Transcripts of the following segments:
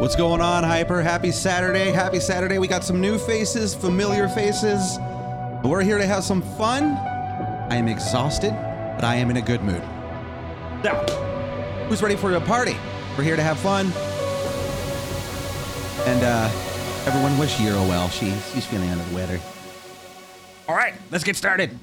What's going on, Hyper? Happy Saturday. Happy Saturday. We got some new faces, familiar faces. We're here to have some fun. I am exhausted, but I am in a good mood. Now, who's ready for a party? We're here to have fun. And uh, everyone wish Euro well. She, she's feeling under the weather. All right, let's get started.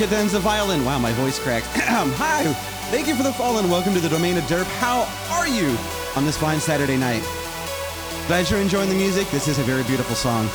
Cadenza Violin. Wow, my voice cracked. Hi, thank you for the fall and welcome to the Domain of Derp. How are you on this fine Saturday night? Glad you're enjoying the music. This is a very beautiful song.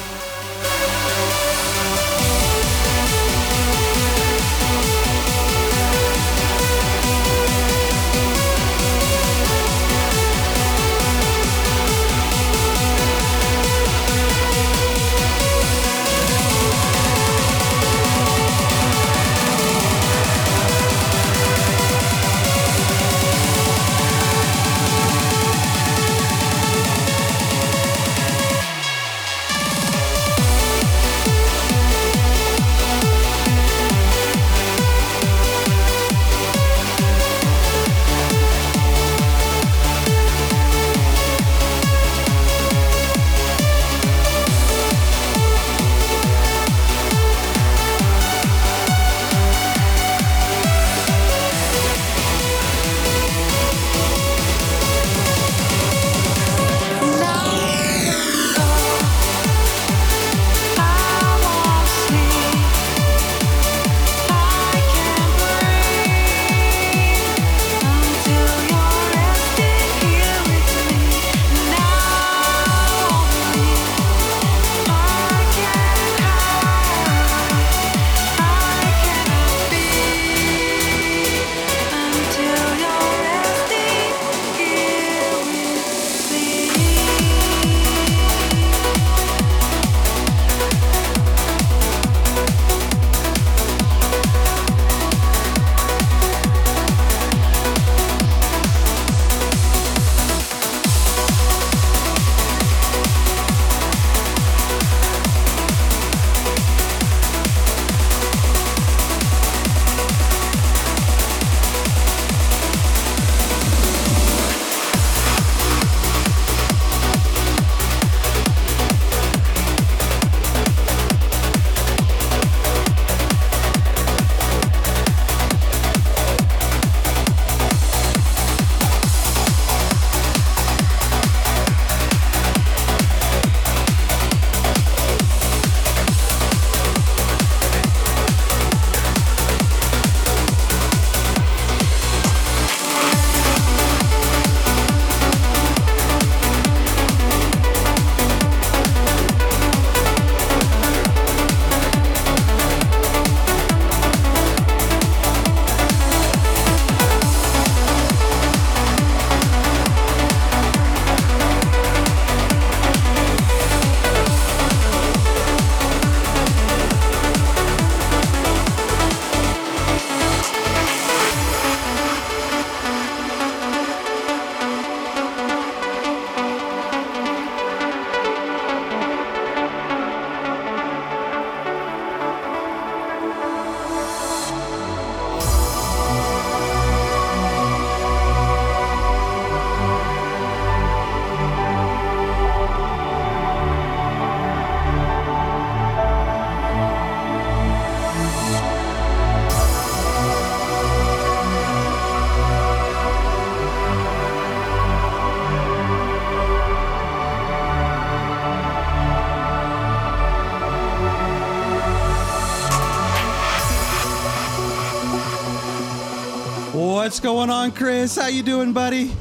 What's going on, Chris? How you doing, buddy?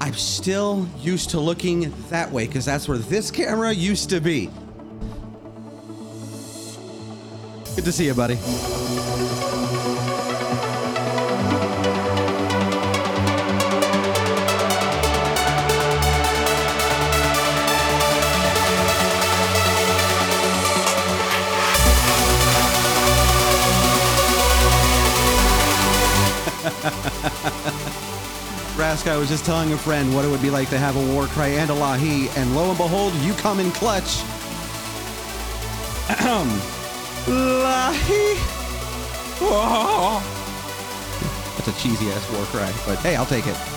I'm still used to looking that way because that's where this camera used to be. Good to see you, buddy. Raska was just telling a friend what it would be like to have a war cry and a lahi, and lo and behold, you come in clutch. lahi. Oh. That's a cheesy ass war cry, but hey, I'll take it.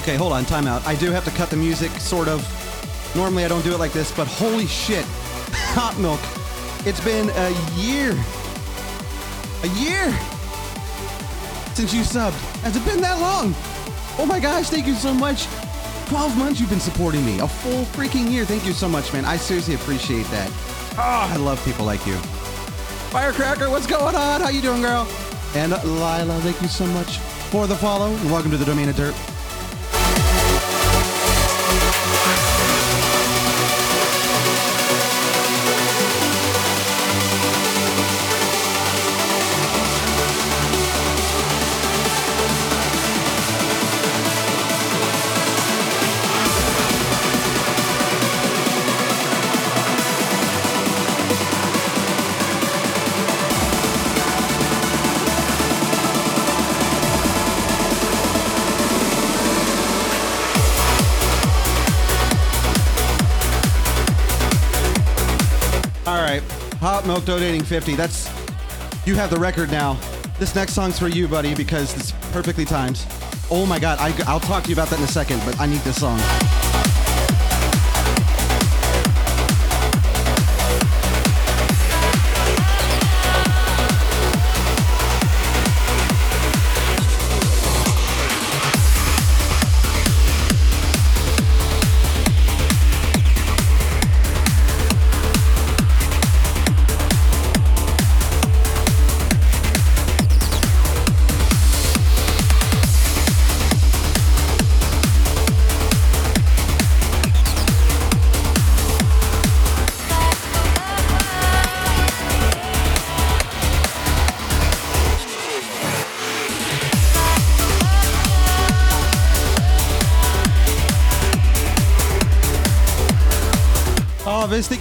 Okay, hold on, timeout. I do have to cut the music, sort of. Normally I don't do it like this, but holy shit. Hot milk. It's been a year. A year since you subbed. Has it been that long? Oh my gosh, thank you so much. 12 months you've been supporting me. A full freaking year. Thank you so much, man. I seriously appreciate that. Oh, I love people like you. Firecracker, what's going on? How you doing, girl? And Lila, thank you so much for the follow. Welcome to the Domain of Dirt. Milk donating 50. That's you have the record now. This next song's for you, buddy, because it's perfectly timed. Oh my god, I, I'll talk to you about that in a second, but I need this song.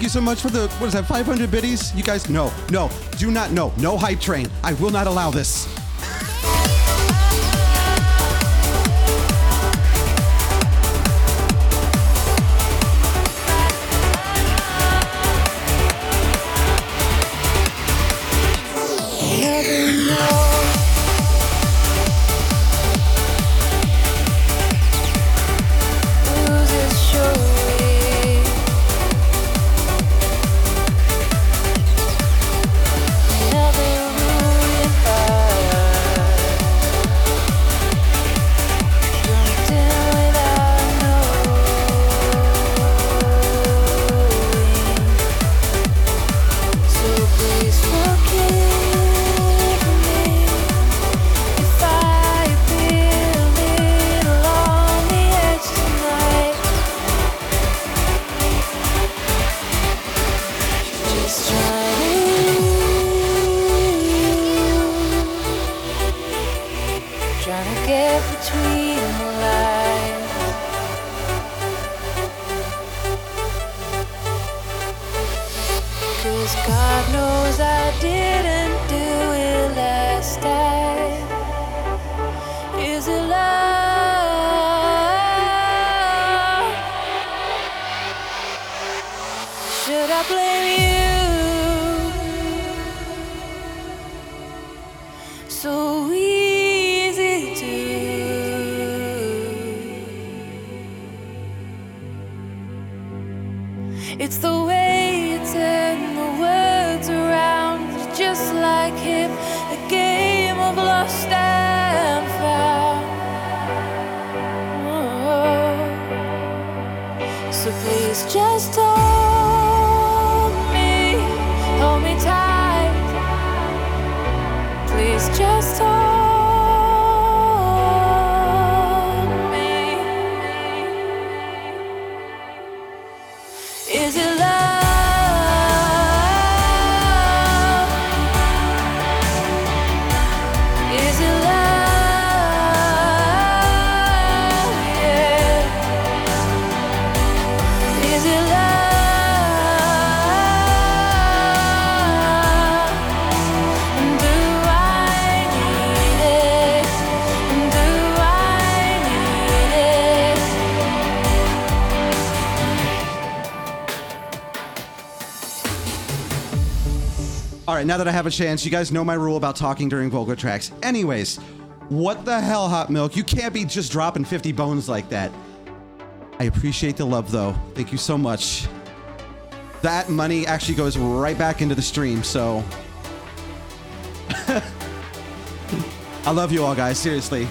You so much for the, what is that, 500 biddies? You guys, no, no, do not, no, no hype train. I will not allow this. Turn the words around, just like him, a game of lost and found. Oh. So please just right, now that I have a chance, you guys know my rule about talking during vocal tracks. Anyways, what the hell, Hot Milk? You can't be just dropping 50 bones like that. I appreciate the love, though. Thank you so much. That money actually goes right back into the stream, so. I love you all, guys. Seriously.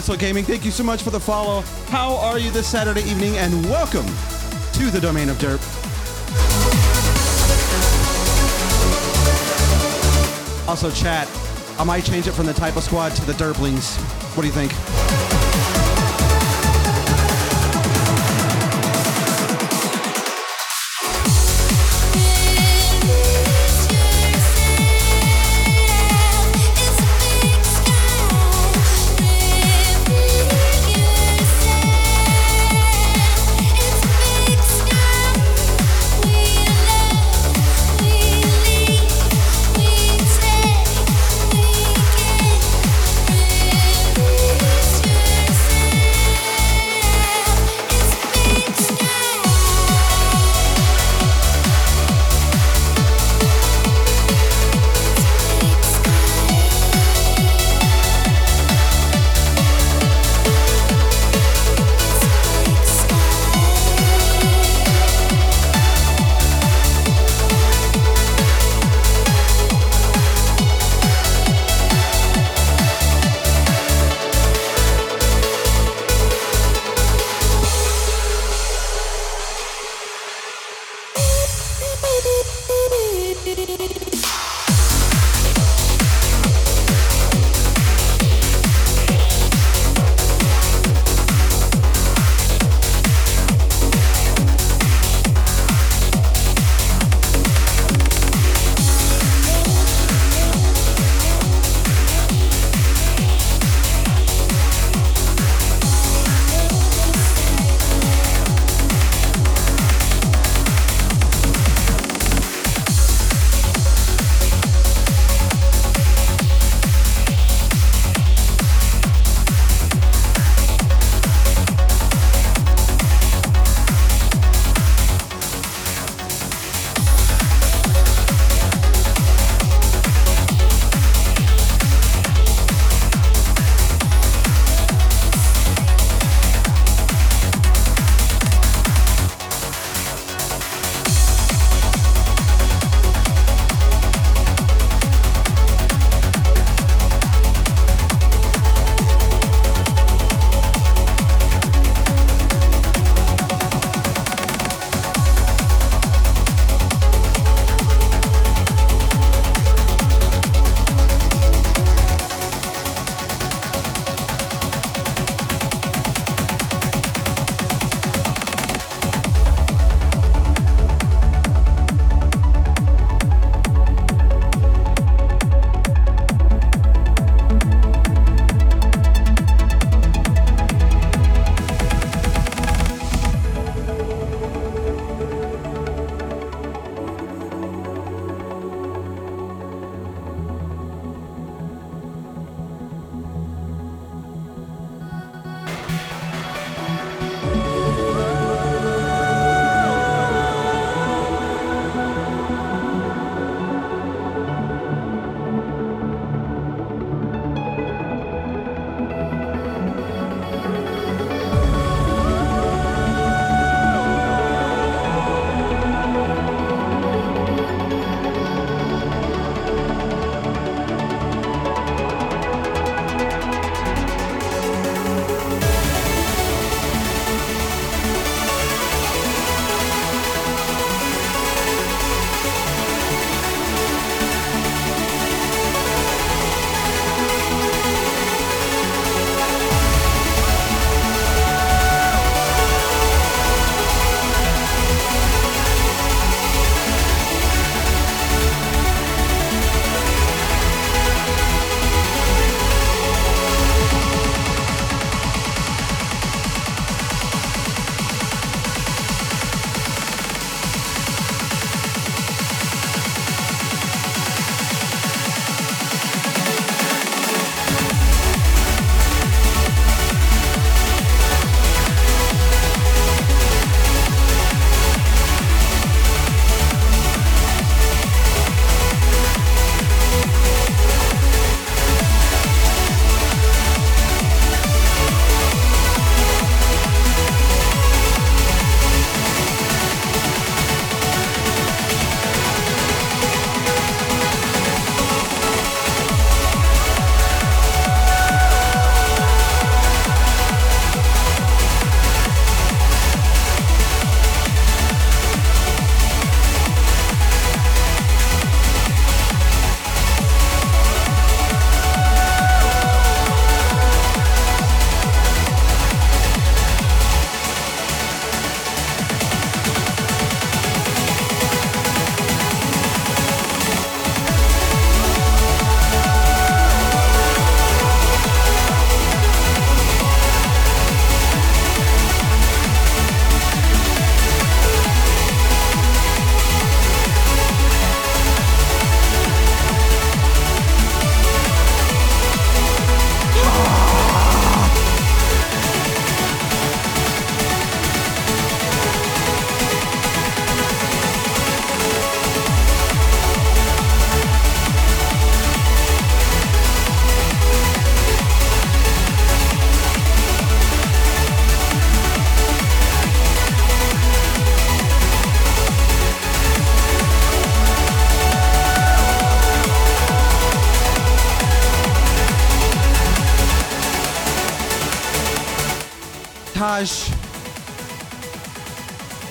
Gaming. Thank you so much for the follow. How are you this Saturday evening? And welcome to the domain of Derp. Also, chat. I might change it from the type of squad to the Derplings. What do you think?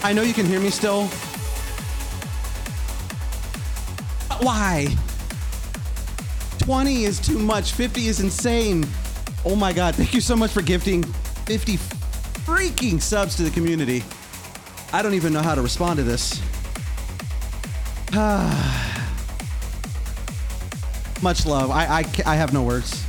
I know you can hear me still. Why? 20 is too much. 50 is insane. Oh my God. Thank you so much for gifting 50 freaking subs to the community. I don't even know how to respond to this. Much love. I, I, I have no words.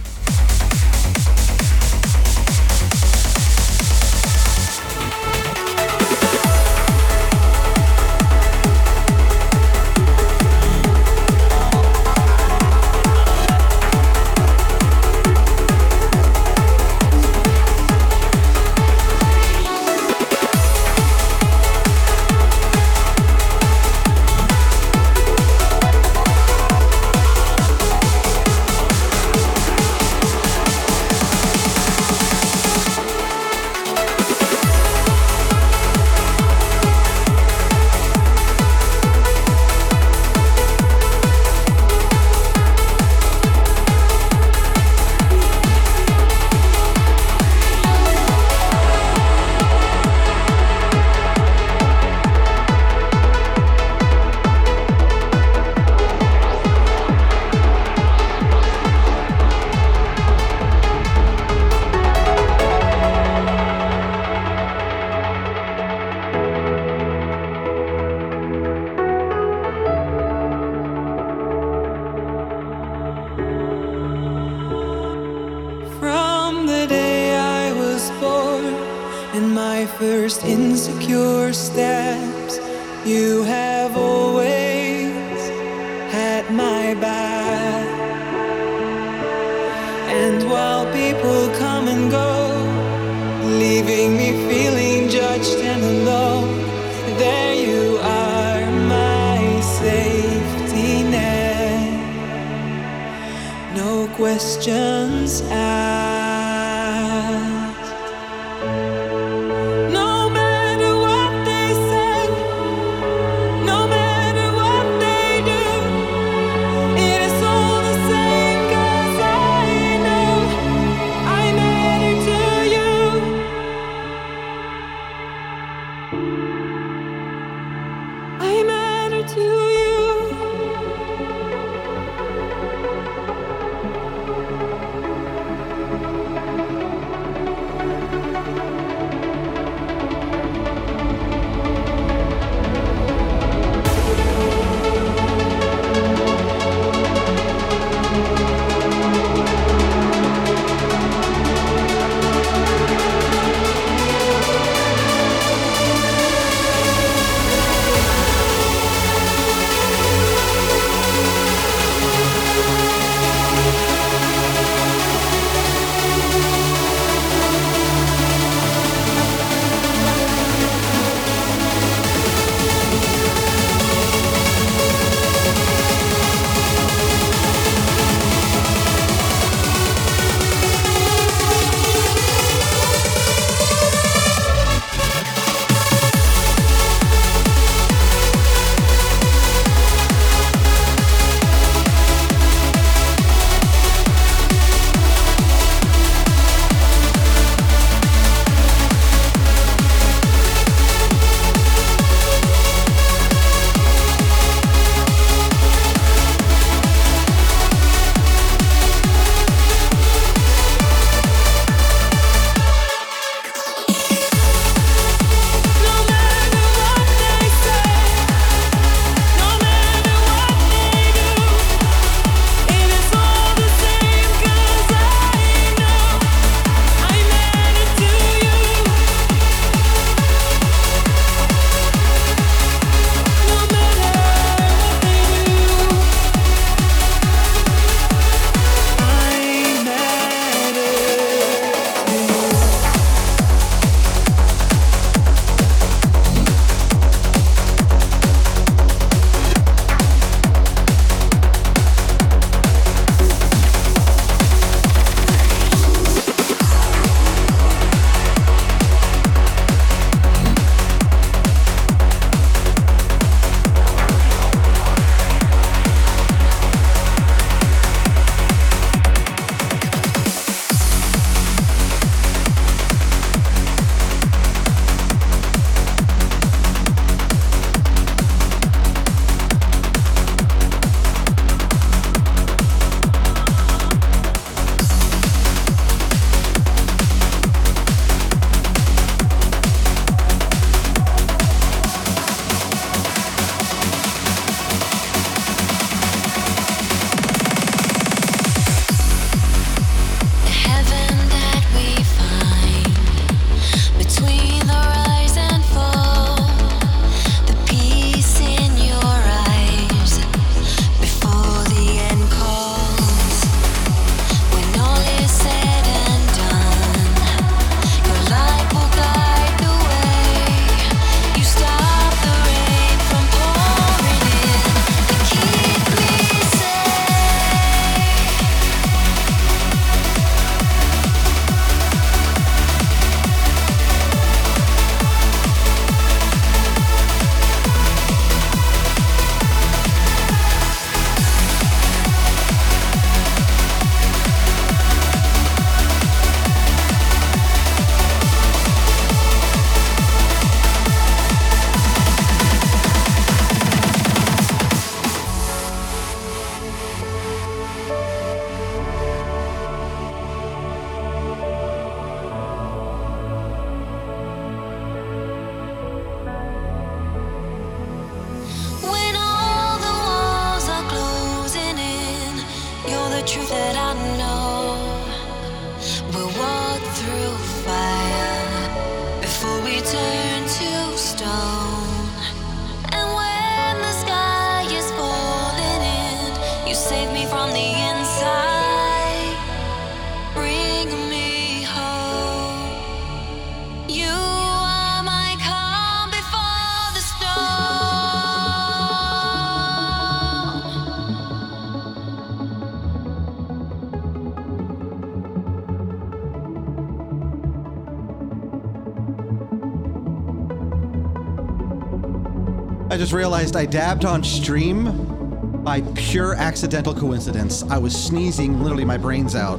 just realized I dabbed on stream by pure accidental coincidence. I was sneezing literally my brains out.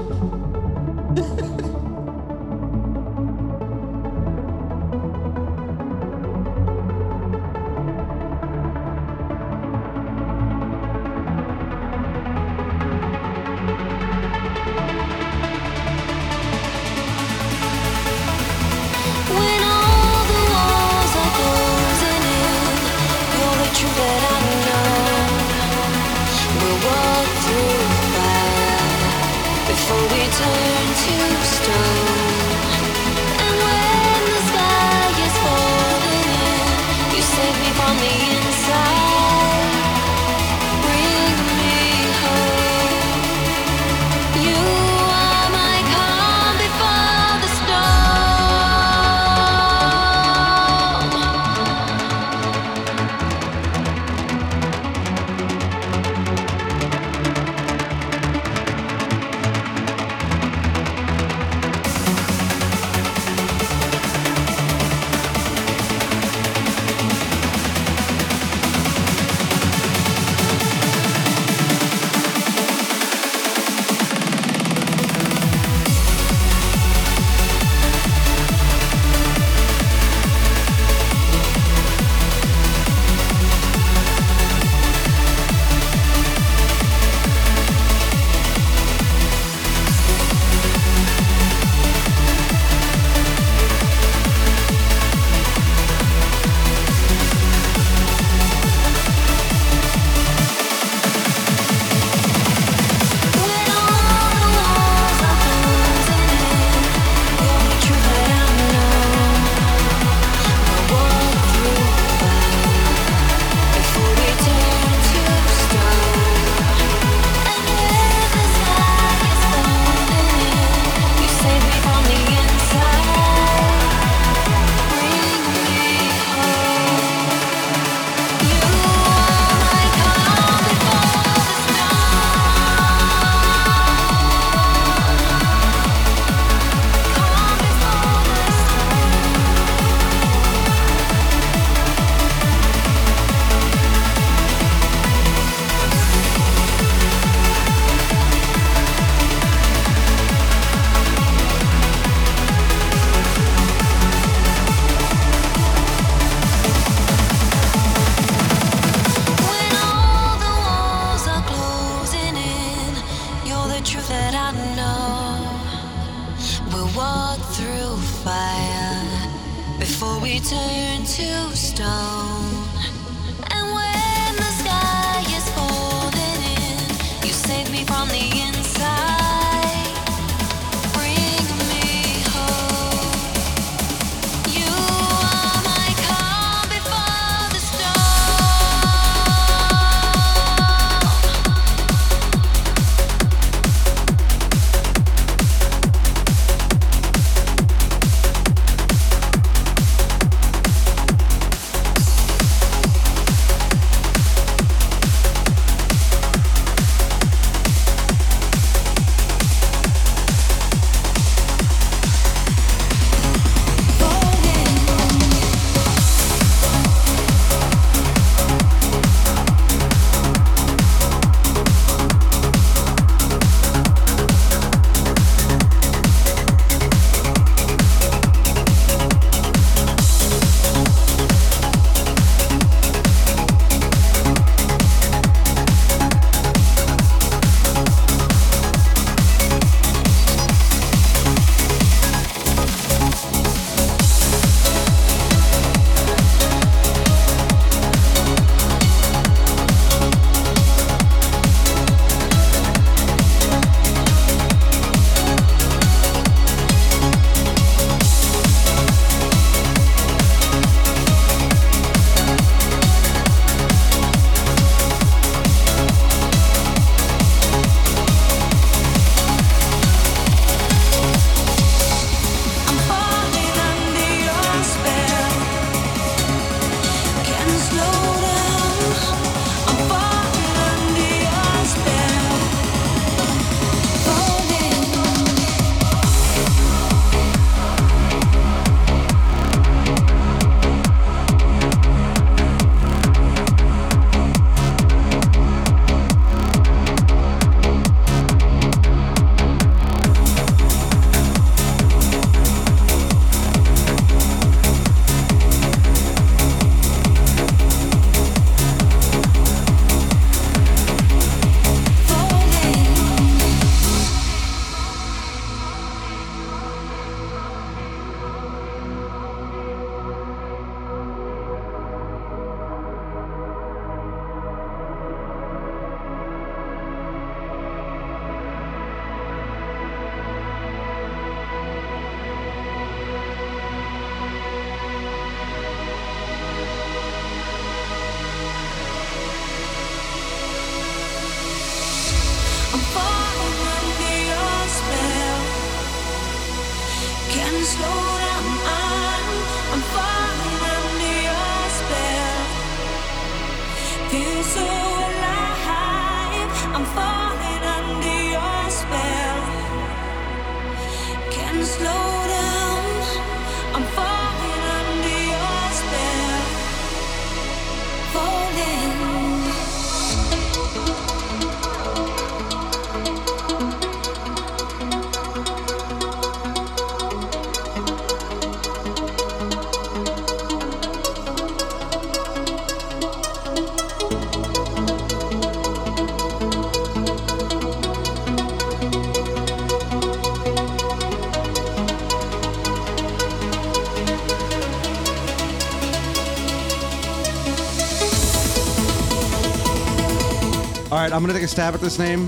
Right, I'm gonna take a stab at this name.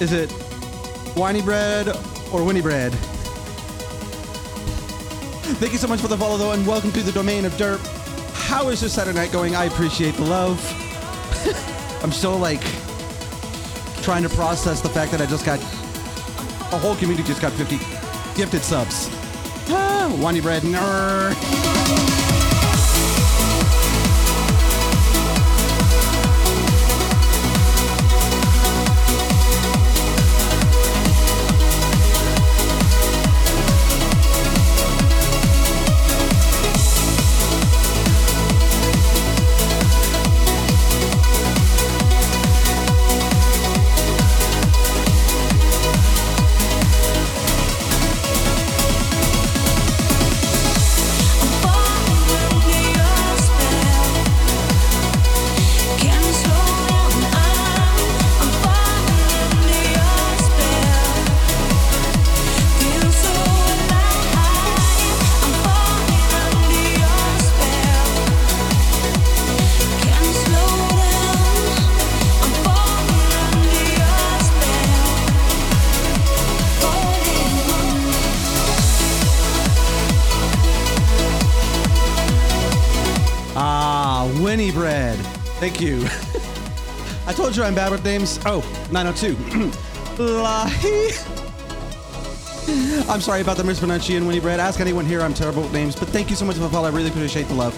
Is it Whiny Bread or Winnie Bread? Thank you so much for the follow, though, and welcome to the domain of Derp. How is your Saturday night going? I appreciate the love. I'm still like trying to process the fact that I just got a whole community just got 50 gifted subs. Ah, Whiny Bread, nerd. Bad with names. Oh, 902. Lahi. I'm sorry about the mispronunciation, Winnie Bread. Ask anyone here. I'm terrible with names, but thank you so much for the follow. I really appreciate the love.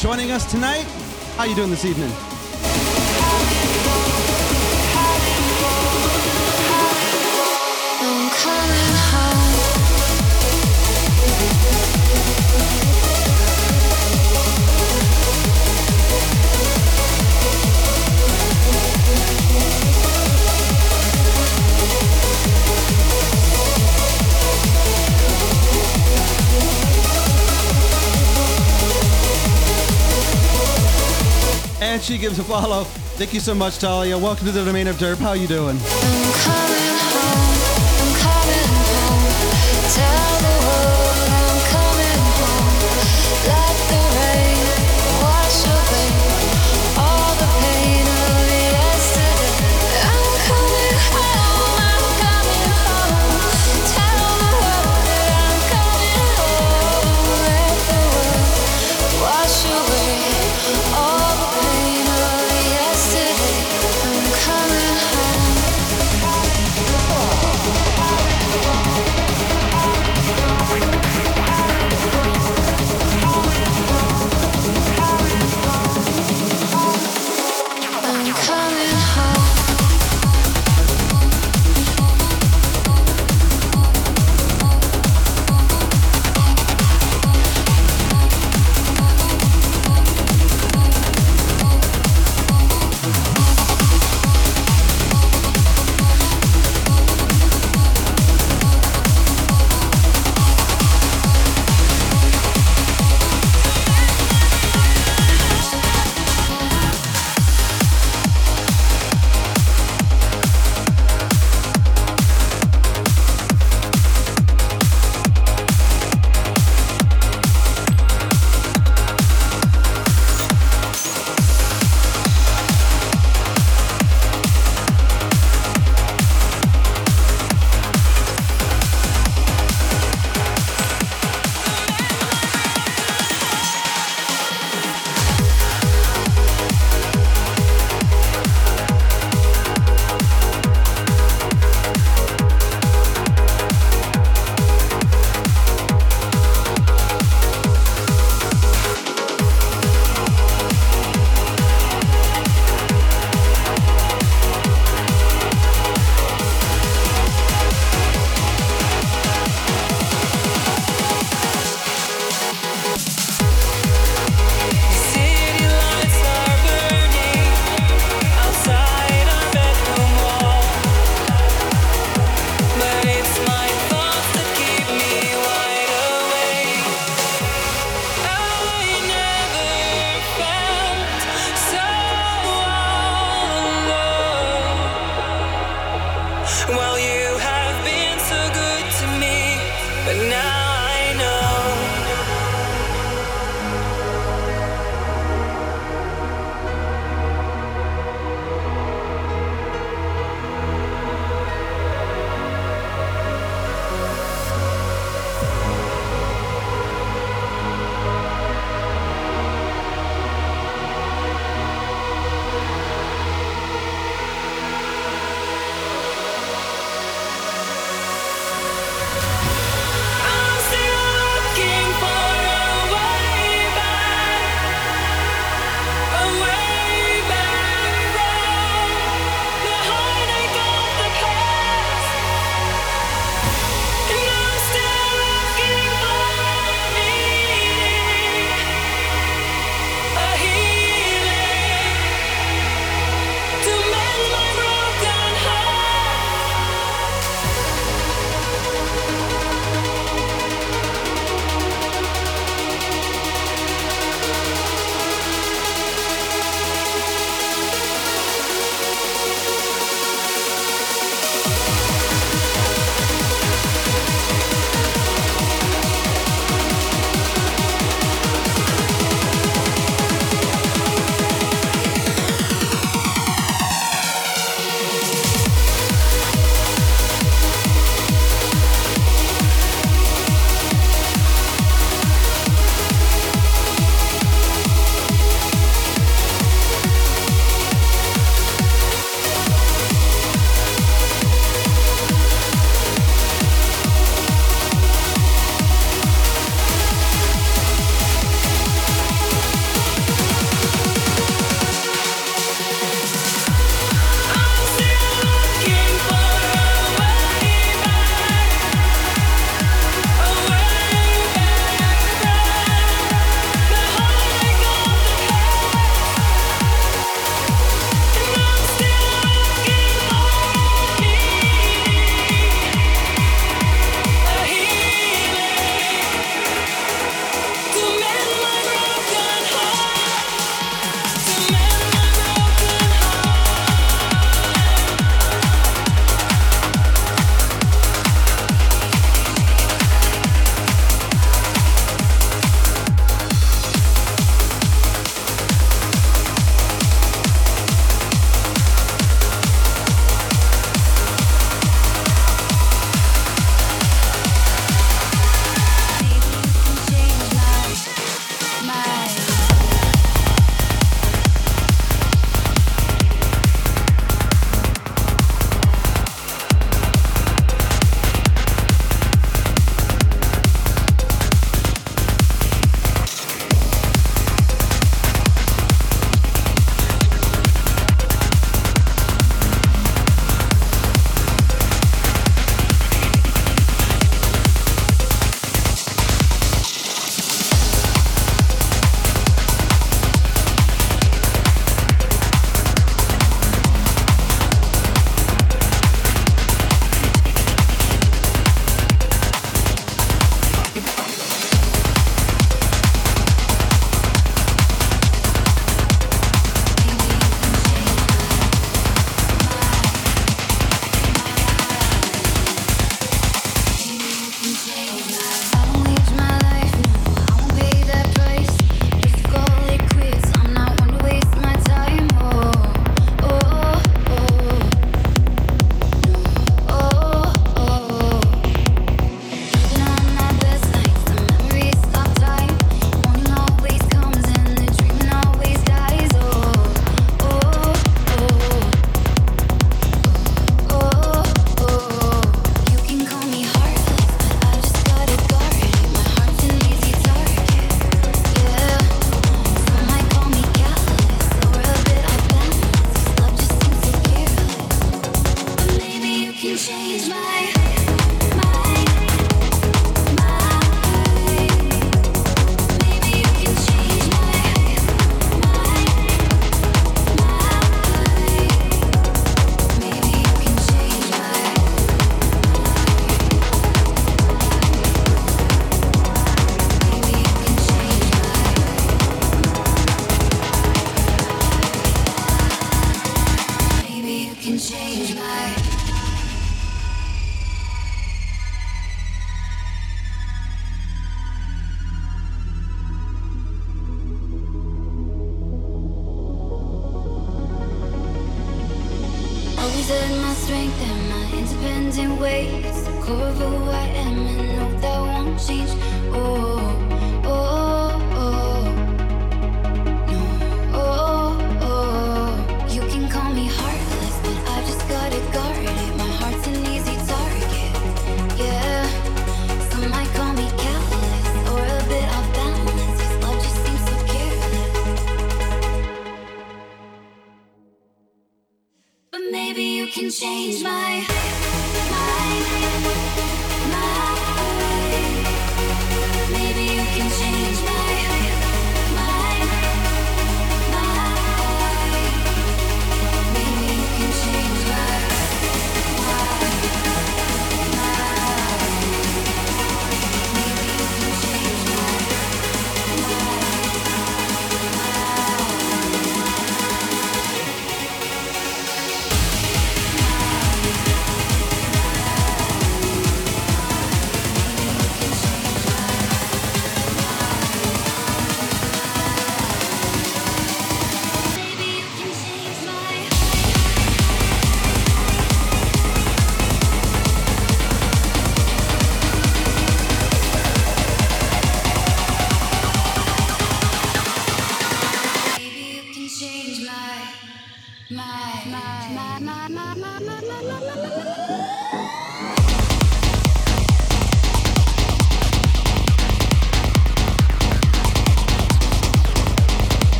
joining us tonight. How are you doing this evening? gives a follow. Thank you so much, Talia. Welcome to the domain of derp. How you doing?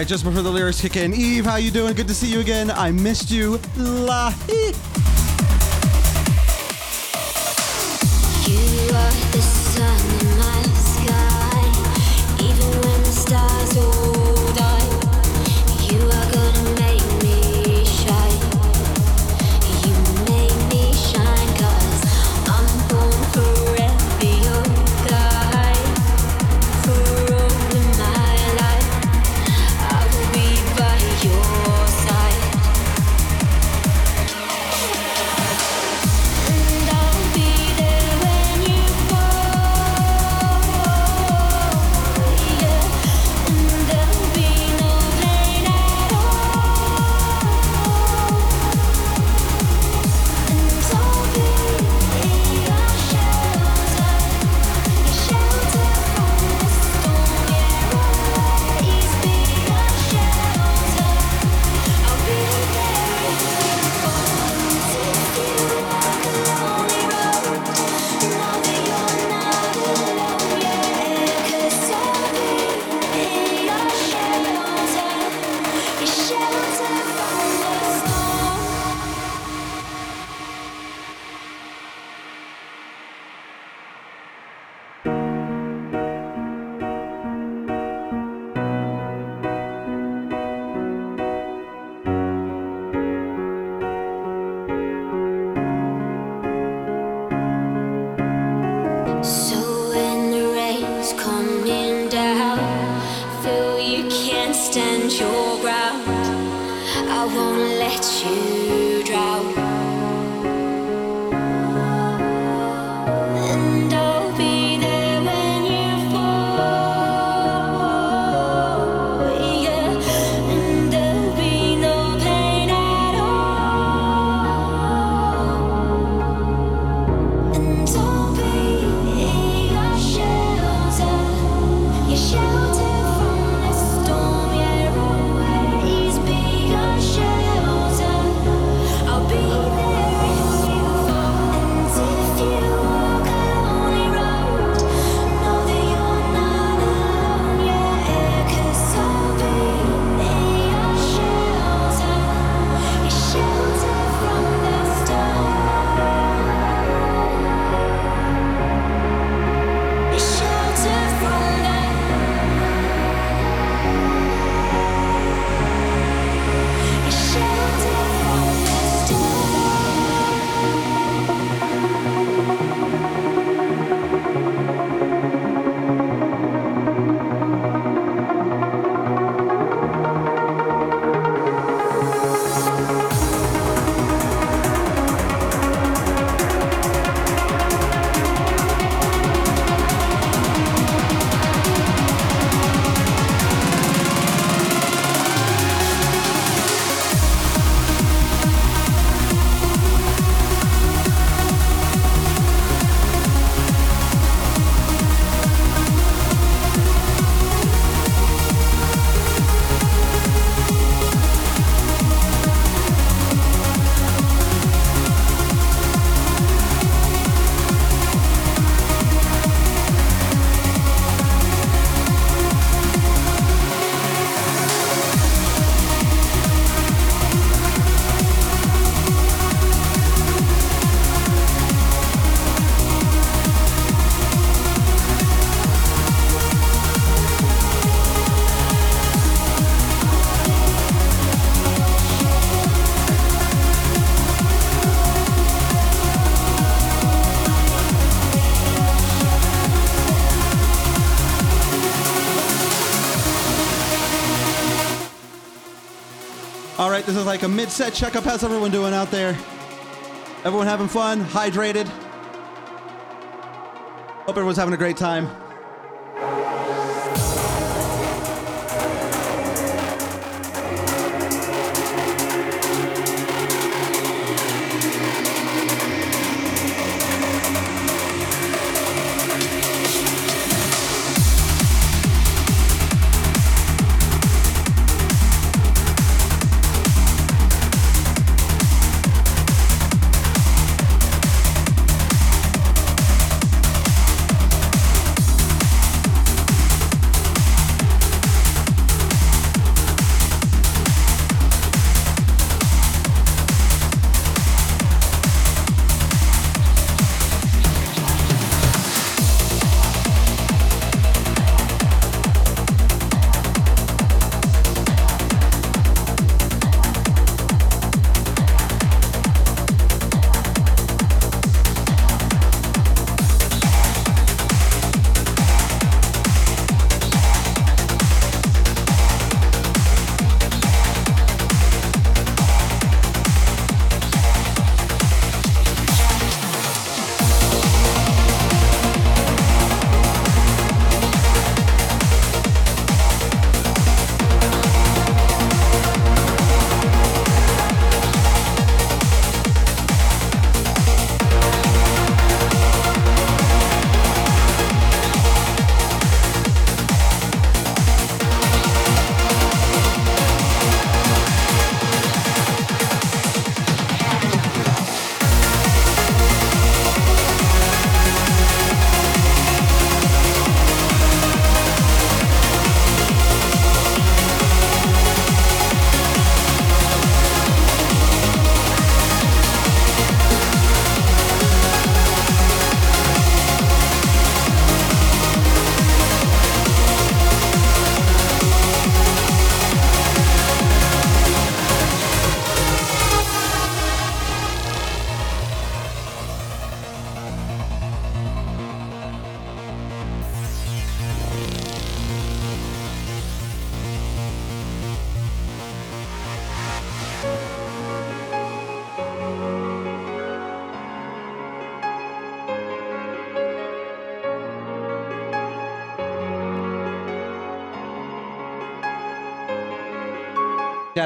right, just before the lyrics kick in, Eve, how you doing? Good to see you again. I missed you. La. mid-set checkup. How's everyone doing out there? Everyone having fun? Hydrated? Hope everyone's having a great time.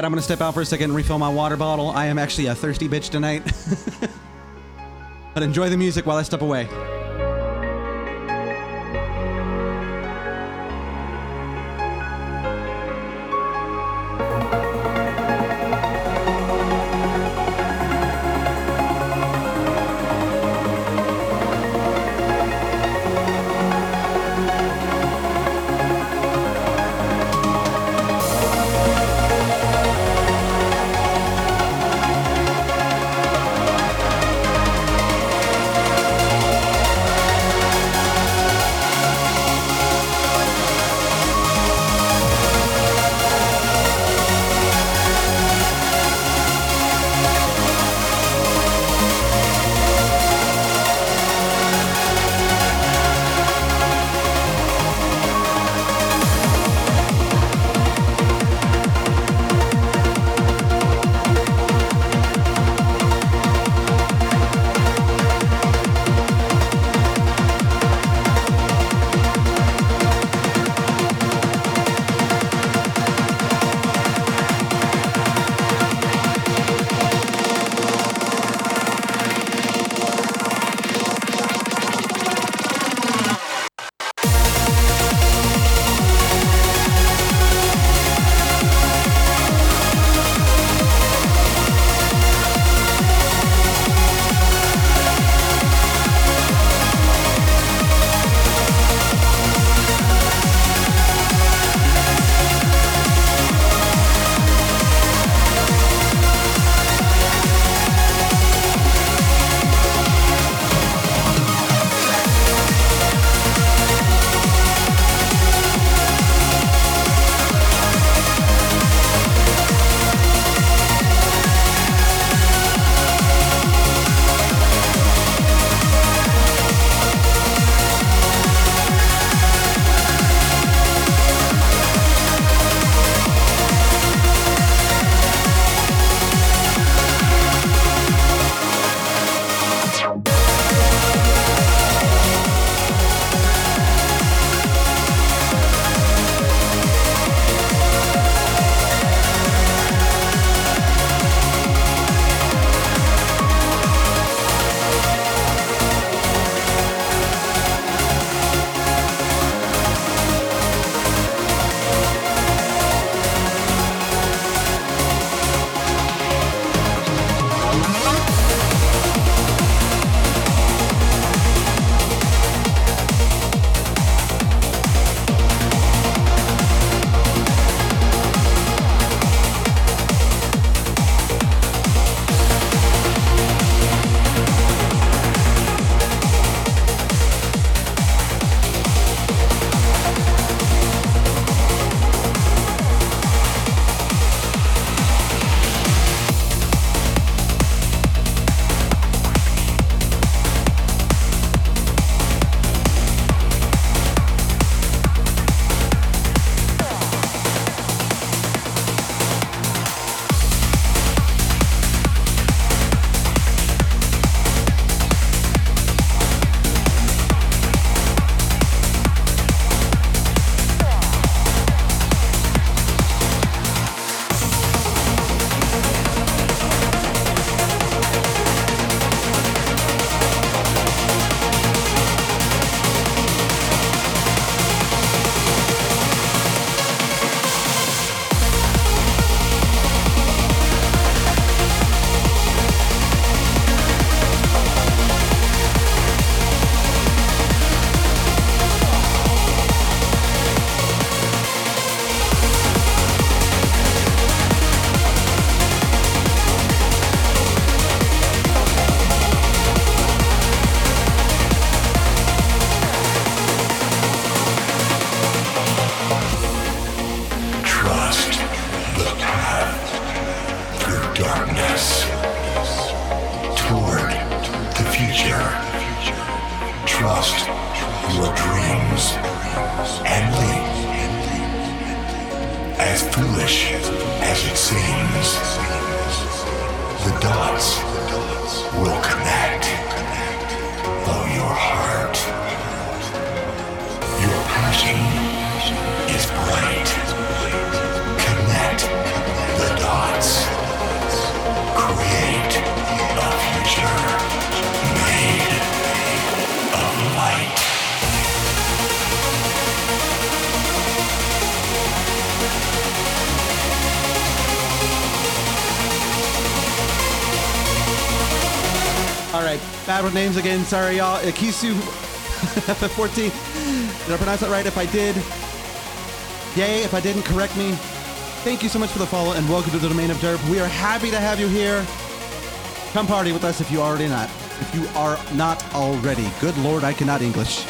I'm gonna step out for a second and refill my water bottle. I am actually a thirsty bitch tonight. but enjoy the music while I step away. Names again. Sorry, y'all. Ikisu 14. Did I pronounce that right? If I did, yay. If I didn't, correct me. Thank you so much for the follow and welcome to the domain of Derp. We are happy to have you here. Come party with us if you already not. If you are not already. Good lord, I cannot English.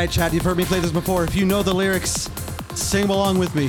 right, Chad, you've heard me play this before. If you know the lyrics, sing along with me.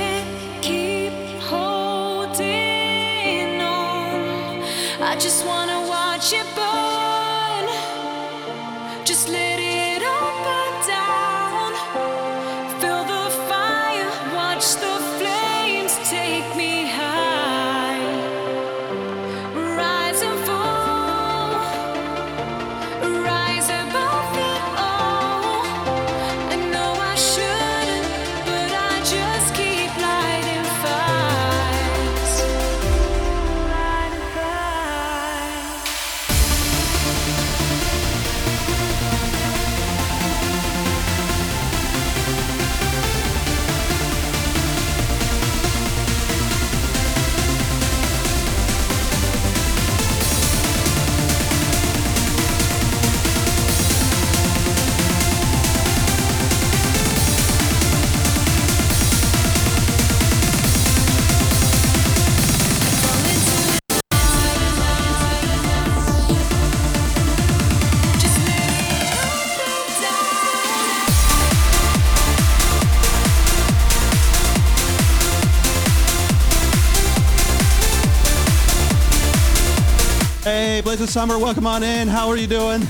Blaze of Summer, welcome on in. How are you doing?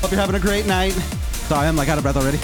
Hope you're having a great night. Sorry, I'm like out of breath already.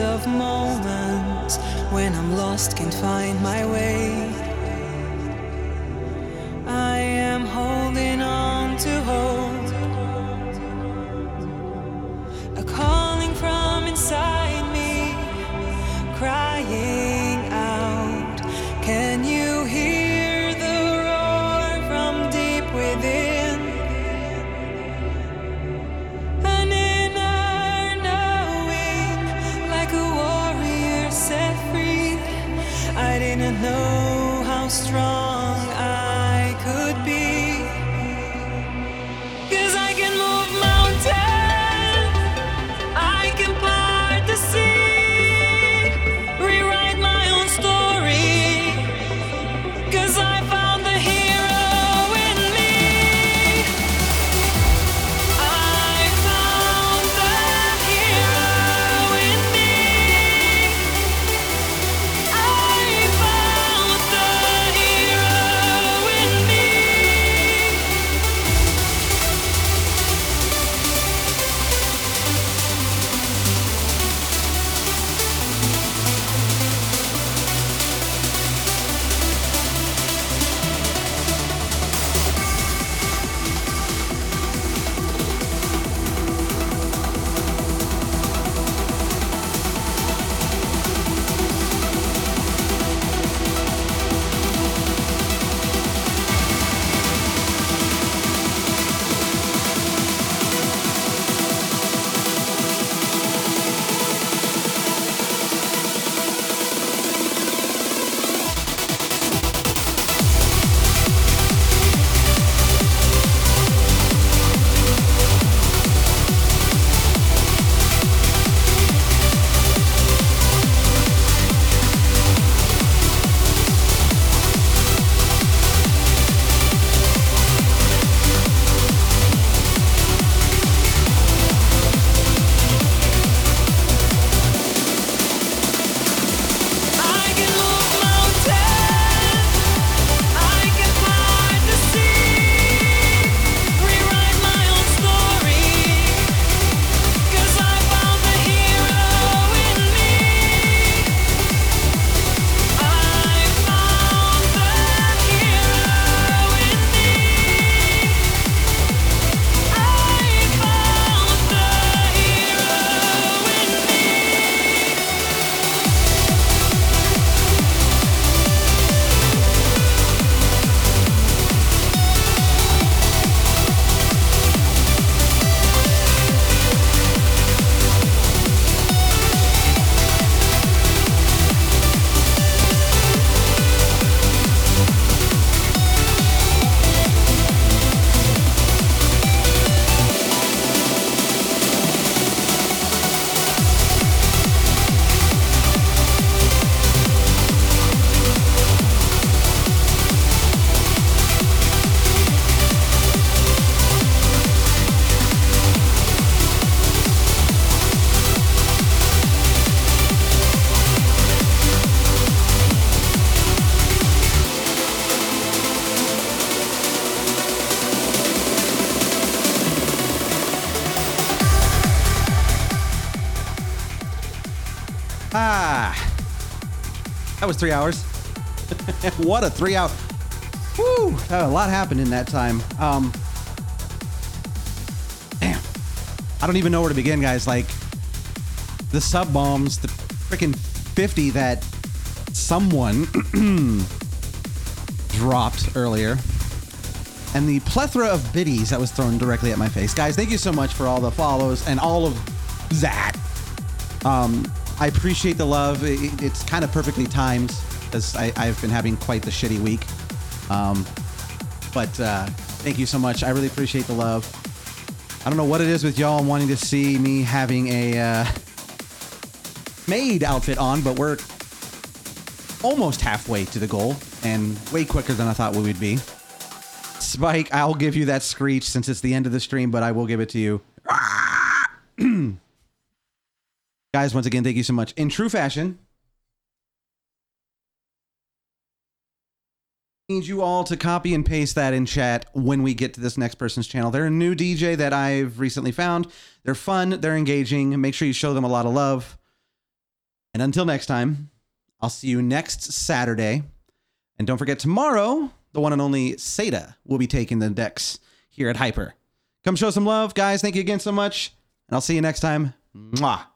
Of moments, when I'm lost, can't find my way, that was three hours. what a three hour. Woo, a lot happened in that time. Um, damn, I don't even know where to begin, guys. Like the sub bombs, the freaking fifty that someone dropped earlier. And the plethora of biddies that was thrown directly at my face. Guys, thank you so much for all the follows and all of that. Um, I appreciate the love. It- it's kind of perfectly timed because I've been having quite the shitty week. Um, but uh, thank you so much. I really appreciate the love. I don't know what it is with y'all wanting to see me having a uh, maid outfit on, but we're almost halfway to the goal and way quicker than I thought we would be. Spike, I'll give you that screech since it's the end of the stream, but I will give it to you. Guys, once again, thank you so much. In true fashion, need you all to copy and paste that in chat when we get to this next person's channel. They're a new DJ that I've recently found. They're fun, they're engaging. Make sure you show them a lot of love. And until next time, I'll see you next Saturday. And don't forget, tomorrow, the one and only Seda will be taking the decks here at Hyper. Come show some love, guys. Thank you again so much. And I'll see you next time. Mwah.